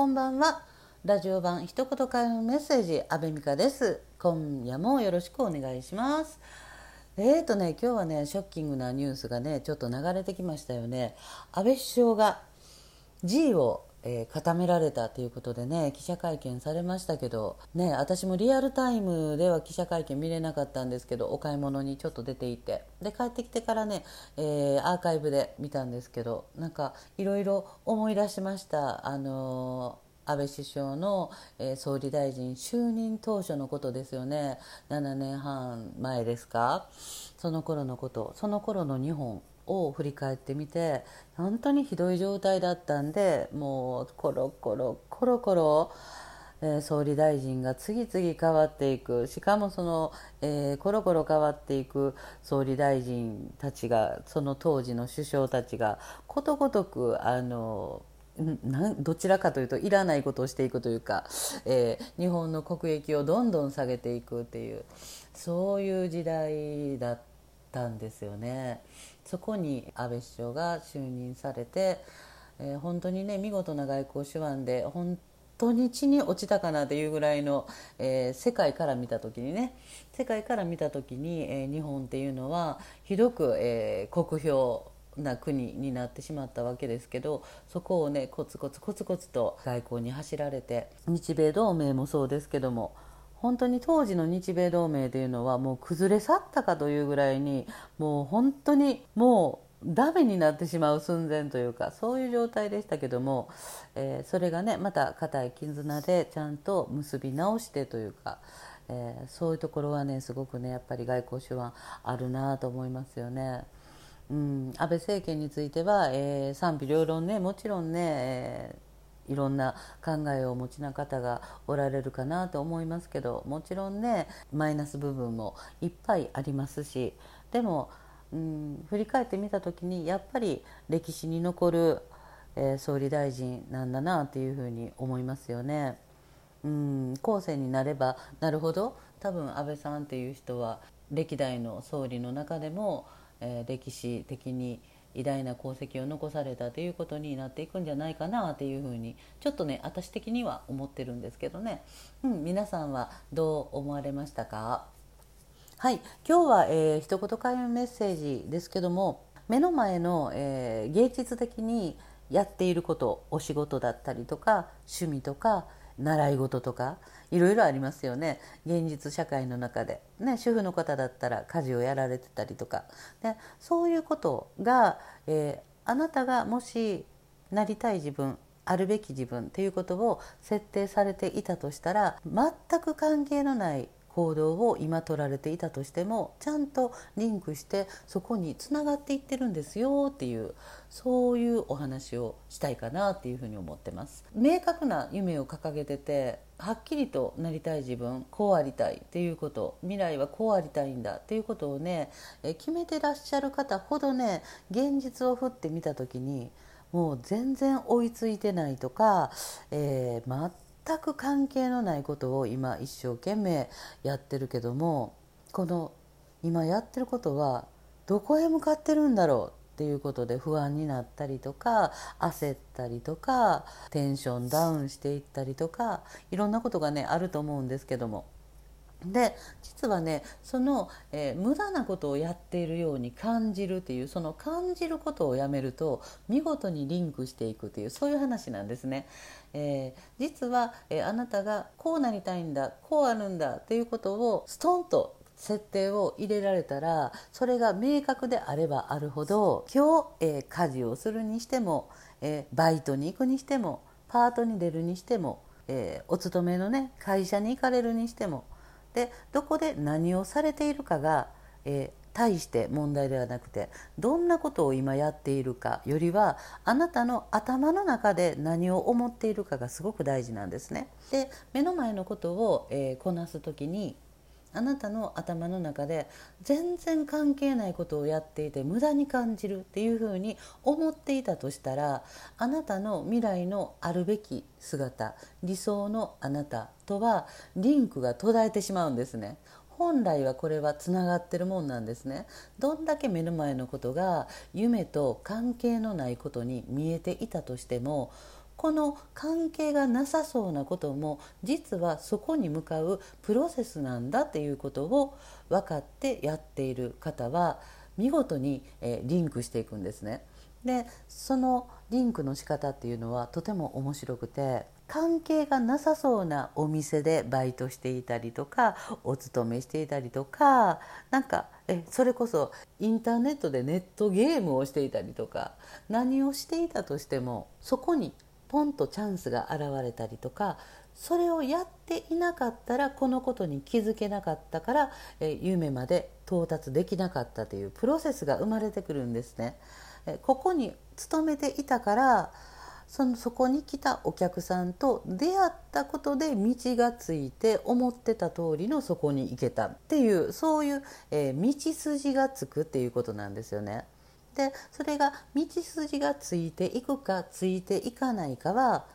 こんばんは。ラジオ版一言会のメッセージ阿部美香です。今夜もよろしくお願いします。えーとね今日はねショッキングなニュースがねちょっと流れてきましたよね。安倍首相が G をえー、固められたということでね記者会見されましたけど、ね、私もリアルタイムでは記者会見見れなかったんですけどお買い物にちょっと出ていてで帰ってきてからね、えー、アーカイブで見たんですけどなんかいろいろ思い出しました。あのー安倍首相の、えー、総理大臣就任当初のことですよね。7年半前ですか。その頃のこと。その頃の日本を振り返ってみて本当にひどい状態だったんでもうコロコロコロコロ、えー、総理大臣が次々変わっていく。しかもその、えー、コロコロ変わっていく総理大臣たちがその当時の首相たちがことごとくあのなんどちらかというといらないことをしていくというか、えー、日本の国益をどんどん下げていくっていうそういう時代だったんですよね。そこに安倍首相が就任されて、えー、本当にね見事な外交手腕で本当に地に落ちたかなというぐらいの、えー、世界から見た時にね世界から見た時に、えー、日本っていうのはひどく、えー、酷評な国になってしまったわけですけどそこをねコツコツコツコツと外交に走られて日米同盟もそうですけども本当に当時の日米同盟というのはもう崩れ去ったかというぐらいにもう本当にもうダメになってしまう寸前というかそういう状態でしたけども、えー、それがねまた固い絆でちゃんと結び直してというか、えー、そういうところはねすごくねやっぱり外交手腕あるなと思いますよね。うん、安倍政権については、えー、賛否両論ねもちろんね、えーいろんな考えをお持ちな方がおられるかなと思いますけどもちろんねマイナス部分もいっぱいありますしでも、うん、振り返ってみた時にやっぱり歴史に残る、えー、総理大臣なんだなというふうに思いますよね。うん、後世になればなるほど多分安倍さんっていう人は歴代の総理の中でも、えー、歴史的に偉大な功績を残されたということになっていくんじゃないかなっていうふうにちょっとね私的には思ってるんですけどね、うん、皆さんはどう思われましたか？はい今日は、えー、一言会話メッセージですけども目の前の、えー、芸術的にやっていることお仕事だったりとか趣味とか習い事とかいろいろありますよね。現実社会の中で、ね、主婦の方だったら家事をやられてたりとか。でそういうことが、えー、あなたがもしなりたい自分あるべき自分っていうことを設定されていたとしたら全く関係のない行動を今取られていたとしてもちゃんとリンクしてそこにつながっていってるんですよっていうそういうお話をしたいかなっていうふうに思ってます。明確な夢を掲げててはっきりとなりたい自分こうありたいっていうこと未来はこうありたいんだっていうことをね決めてらっしゃる方ほどね現実を振ってみた時にもう全然追いついてないとか、えー、全全く関係のないことを今一生懸命やってるけどもこの今やってることはどこへ向かってるんだろうっていうことで不安になったりとか焦ったりとかテンションダウンしていったりとかいろんなことがねあると思うんですけども。で実はねその、えー、無駄なことをやっているように感じるっていうその感じることをやめると見事にリンクしていくっていうそういう話なんですね。えー、実は、えー、あなたがこうなりたいんだこうあるんだっていうことをストンと設定を入れられたらそれが明確であればあるほど今日、え、家事をするにしても、え、バイトに行くにしてもパートに出るにしても、え、お勤めのね会社に行かれるにしてもでどこで何をされているかが、え対して問題ではなくてどんなことを今やっているかよりはあなたの頭の中で何を思っているかがすごく大事なんですね。で目の前のことを、えー、こなす時にあなたの頭の中で全然関係ないことをやっていて無駄に感じるっていうふうに思っていたとしたらあなたの未来のあるべき姿理想のあなたとはリンクが途絶えてしまうんですね。本来はこれはつながってるもんなんですねどんだけ目の前のことが夢と関係のないことに見えていたとしてもこの関係がなさそうなことも実はそこに向かうプロセスなんだっていうことを分かってやっている方は見事にリンクしていくんですね。でそのリンクの仕方っていうのはとても面白くて関係がなさそうなお店でバイトしていたりとかお勤めしていたりとかなんかえそれこそインターネットでネットゲームをしていたりとか何をしていたとしてもそこにポンとチャンスが現れたりとかそれをやっていなかったらこのことに気づけなかったからえ夢まで到達できなかったというプロセスが生まれてくるんですね。えここに勤めていたからそのそこに来たお客さんと出会ったことで道がついて思ってた通りのそこに行けたっていうそういう、えー、道筋がつくっていうことなんですよね。でそれが道筋がついていくかついていかないかは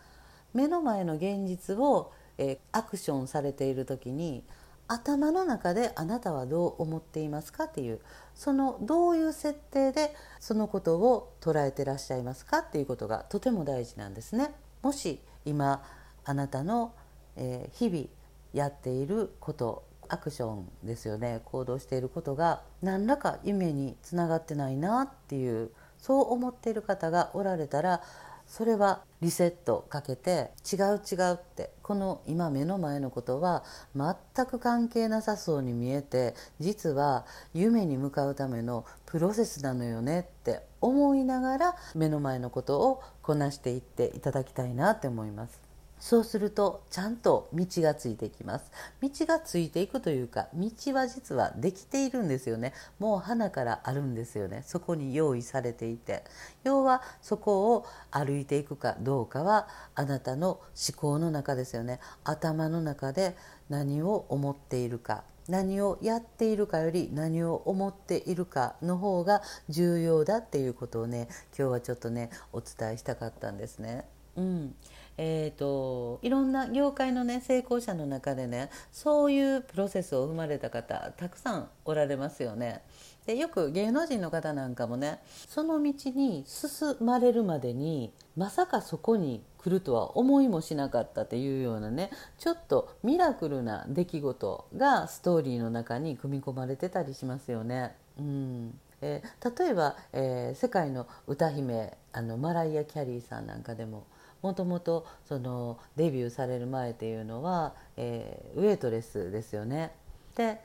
目の前の現実を、えー、アクションされている時に頭の中であなたはどう思っていますかっていうそのどういう設定でそのことを捉えてらっしゃいますかっていうことがとても大事なんですね。もし今あなたの、え、日々やっていることアクションですよね行動していることが何らか夢につながってないなっていうそう思っている方がおられたらそれはリセットかけて違う違うってこの今目の前のことは全く関係なさそうに見えて実は夢に向かうためのプロセスなのよねって思いながら目の前のことをこなしていっていただきたいなって思います。そうするとちゃんと道がついてきます。道がついていくというか道は実はできているんですよね。もう花からあるんですよね。そこに用意されていて。要はそこを歩いていくかどうかはあなたの思考の中ですよね。頭の中で何を思っているか。何をやっているかより何を思っているかの方が重要だっていうことをね今日はちょっとねお伝えしたかったんですね。うん。えーと、いろんな業界の、ね、成功者の中でねそういうプロセスを生まれた方たくさんおられますよね。でよく芸能人の方なんかもねその道に進まれるまでにまさかそこに来るとは思いもしなかったっていうようなねちょっとミラクルな出来事がストーリーの中に組み込まれてたりしますよね。うんえー、例えば、えー、世界の歌姫あのマライア・キャリーさんなんかでももともとそのデビューされる前っていうのは、えー、ウェイトレスですよね。で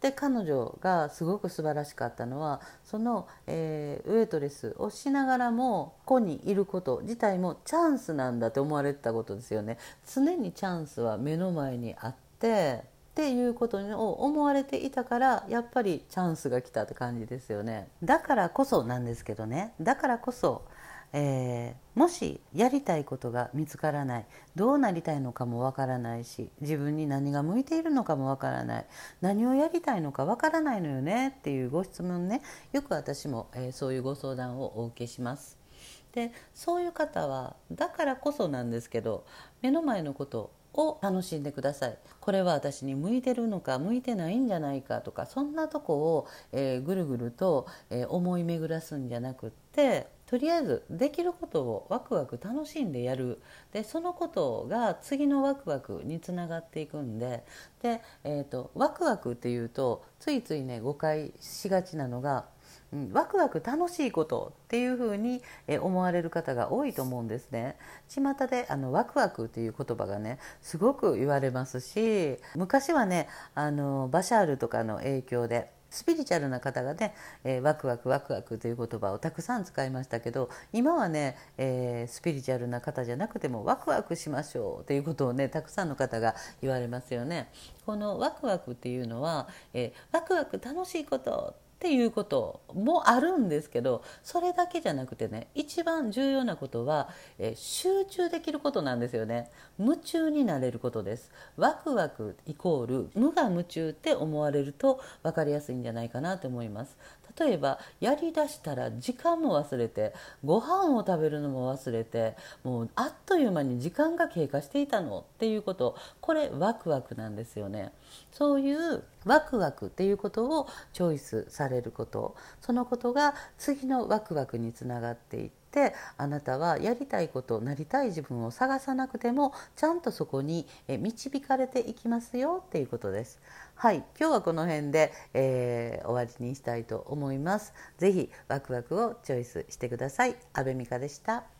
で彼女がすごく素晴らしかったのはその、えー、ウェイトレスをしながらもここにいること自体もチャンスなんだと思われてたことですよね。常にチャンスは目の前にあってっていうことを思われていたからやっぱりチャンスが来たって感じですよね。だからこそなんですけどね。だからこそえー、もしやりたいことが見つからないどうなりたいのかもわからないし自分に何が向いているのかもわからない何をやりたいのかわからないのよねっていうご質問ねよく私も、えー、そういうご相談をお受けします。でそういう方はだからこそなんですけど目の前のことを楽しんでください。これは私に向いてるのか向いてないんじゃないかとかそんなとこを、えー、ぐるぐると、えー、思い巡らすんじゃなくってとりあえずできることをワクワク楽しんでやる。でそのことが次のワクワクにつながっていくんでで、えーと、ワクワクっていうとついついね誤解しがちなのが、ワクワク楽しいことっていうふうに思われる方が多いと思うんですね。巷であのワクワクっていう言葉がねすごく言われますし昔はねあのバシャールとかの影響でスピリチュアルな方がね、えー、ワクワクワクワクという言葉をたくさん使いましたけど今はね、えー、スピリチュアルな方じゃなくてもワクワクしましょうということをねたくさんの方が言われますよね。このワクワクっていうのは、えー、ワクワク楽しいことっていうこともあるんですけどそれだけじゃなくてね一番重要なことは、え集中できることなんですよね。夢中になれることです。ワクワクイコール無我夢中って思われると分かりやすいんじゃないかなと思います。例えばやりだしたら時間も忘れてご飯を食べるのも忘れてもうあっという間に時間が経過していたのっていうことこれワクワクなんですよね。そういうワクワクっていうことをチョイスされること。そのことが次のワクワクにつながっていってってあなたはやりたいことなりたい自分を探さなくてもちゃんとそこに導かれていきますよっていうことです。はい今日はこの辺で、えー、終わりにしたいと思います。ぜひワクワクをチョイスしてください。阿部美香でした。